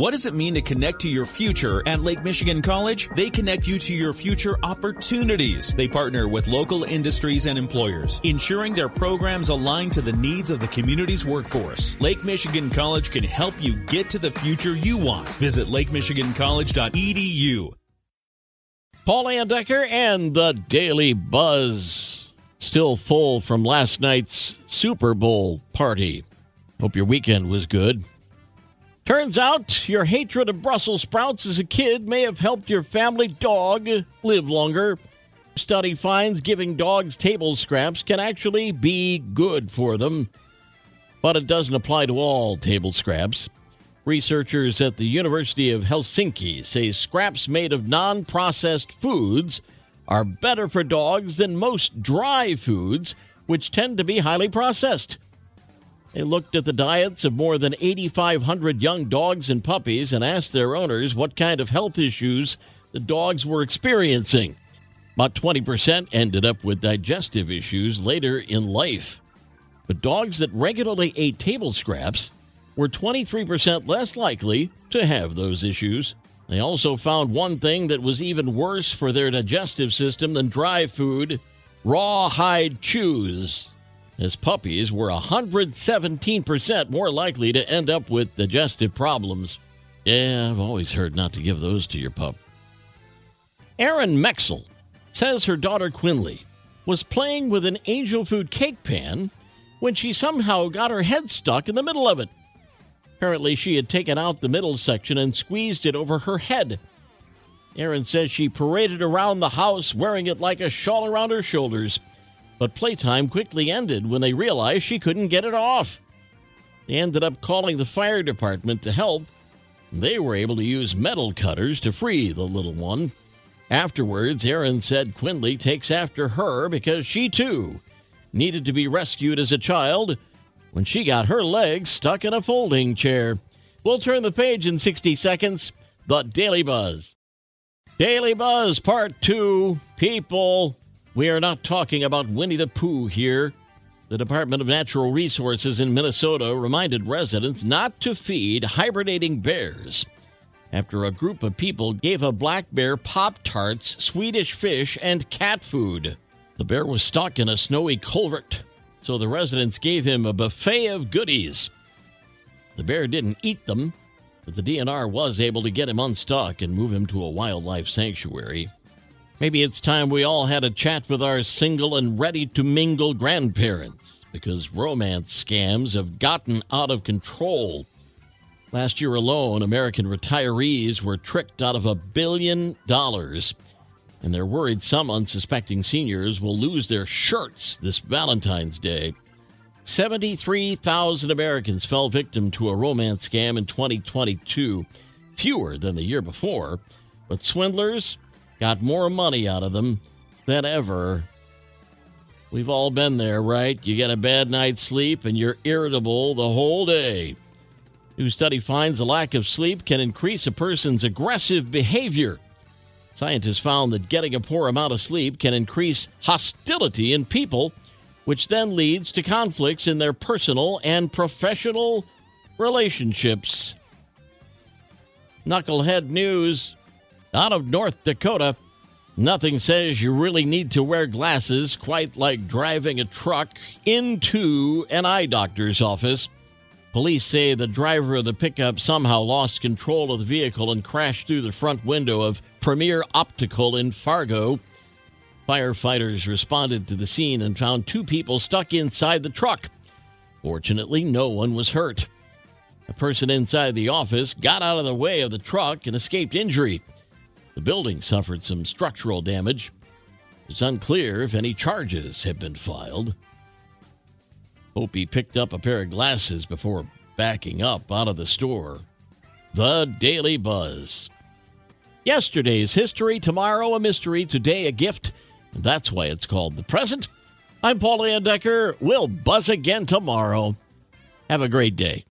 What does it mean to connect to your future at Lake Michigan College? They connect you to your future opportunities. They partner with local industries and employers, ensuring their programs align to the needs of the community's workforce. Lake Michigan College can help you get to the future you want. Visit lakemichigancollege.edu. Paul Layendecker and the Daily Buzz. Still full from last night's Super Bowl party. Hope your weekend was good. Turns out your hatred of Brussels sprouts as a kid may have helped your family dog live longer. Study finds giving dogs table scraps can actually be good for them, but it doesn't apply to all table scraps. Researchers at the University of Helsinki say scraps made of non processed foods are better for dogs than most dry foods, which tend to be highly processed. They looked at the diets of more than 8,500 young dogs and puppies and asked their owners what kind of health issues the dogs were experiencing. About 20% ended up with digestive issues later in life. But dogs that regularly ate table scraps were 23% less likely to have those issues. They also found one thing that was even worse for their digestive system than dry food rawhide chews as puppies were 117% more likely to end up with digestive problems. Yeah, I've always heard not to give those to your pup. Erin Mexel says her daughter Quinley was playing with an angel food cake pan when she somehow got her head stuck in the middle of it. Apparently, she had taken out the middle section and squeezed it over her head. Erin says she paraded around the house wearing it like a shawl around her shoulders. But playtime quickly ended when they realized she couldn't get it off. They ended up calling the fire department to help. They were able to use metal cutters to free the little one. Afterwards, Erin said Quinley takes after her because she too needed to be rescued as a child when she got her legs stuck in a folding chair. We'll turn the page in 60 seconds. The Daily Buzz. Daily Buzz Part 2 People we are not talking about Winnie the Pooh here. The Department of Natural Resources in Minnesota reminded residents not to feed hibernating bears after a group of people gave a black bear Pop Tarts, Swedish fish, and cat food. The bear was stuck in a snowy culvert, so the residents gave him a buffet of goodies. The bear didn't eat them, but the DNR was able to get him unstuck and move him to a wildlife sanctuary. Maybe it's time we all had a chat with our single and ready to mingle grandparents because romance scams have gotten out of control. Last year alone, American retirees were tricked out of a billion dollars, and they're worried some unsuspecting seniors will lose their shirts this Valentine's Day. 73,000 Americans fell victim to a romance scam in 2022, fewer than the year before, but swindlers got more money out of them than ever. We've all been there, right? You get a bad night's sleep and you're irritable the whole day. New study finds a lack of sleep can increase a person's aggressive behavior. Scientists found that getting a poor amount of sleep can increase hostility in people, which then leads to conflicts in their personal and professional relationships. Knucklehead news out of North Dakota. Nothing says you really need to wear glasses quite like driving a truck into an eye doctor's office. Police say the driver of the pickup somehow lost control of the vehicle and crashed through the front window of Premier Optical in Fargo. Firefighters responded to the scene and found two people stuck inside the truck. Fortunately, no one was hurt. A person inside the office got out of the way of the truck and escaped injury. The building suffered some structural damage. It's unclear if any charges have been filed. Hope he picked up a pair of glasses before backing up out of the store. The Daily Buzz. Yesterday's history, tomorrow a mystery, today a gift. And that's why it's called the present. I'm Paul Layendecker. We'll buzz again tomorrow. Have a great day.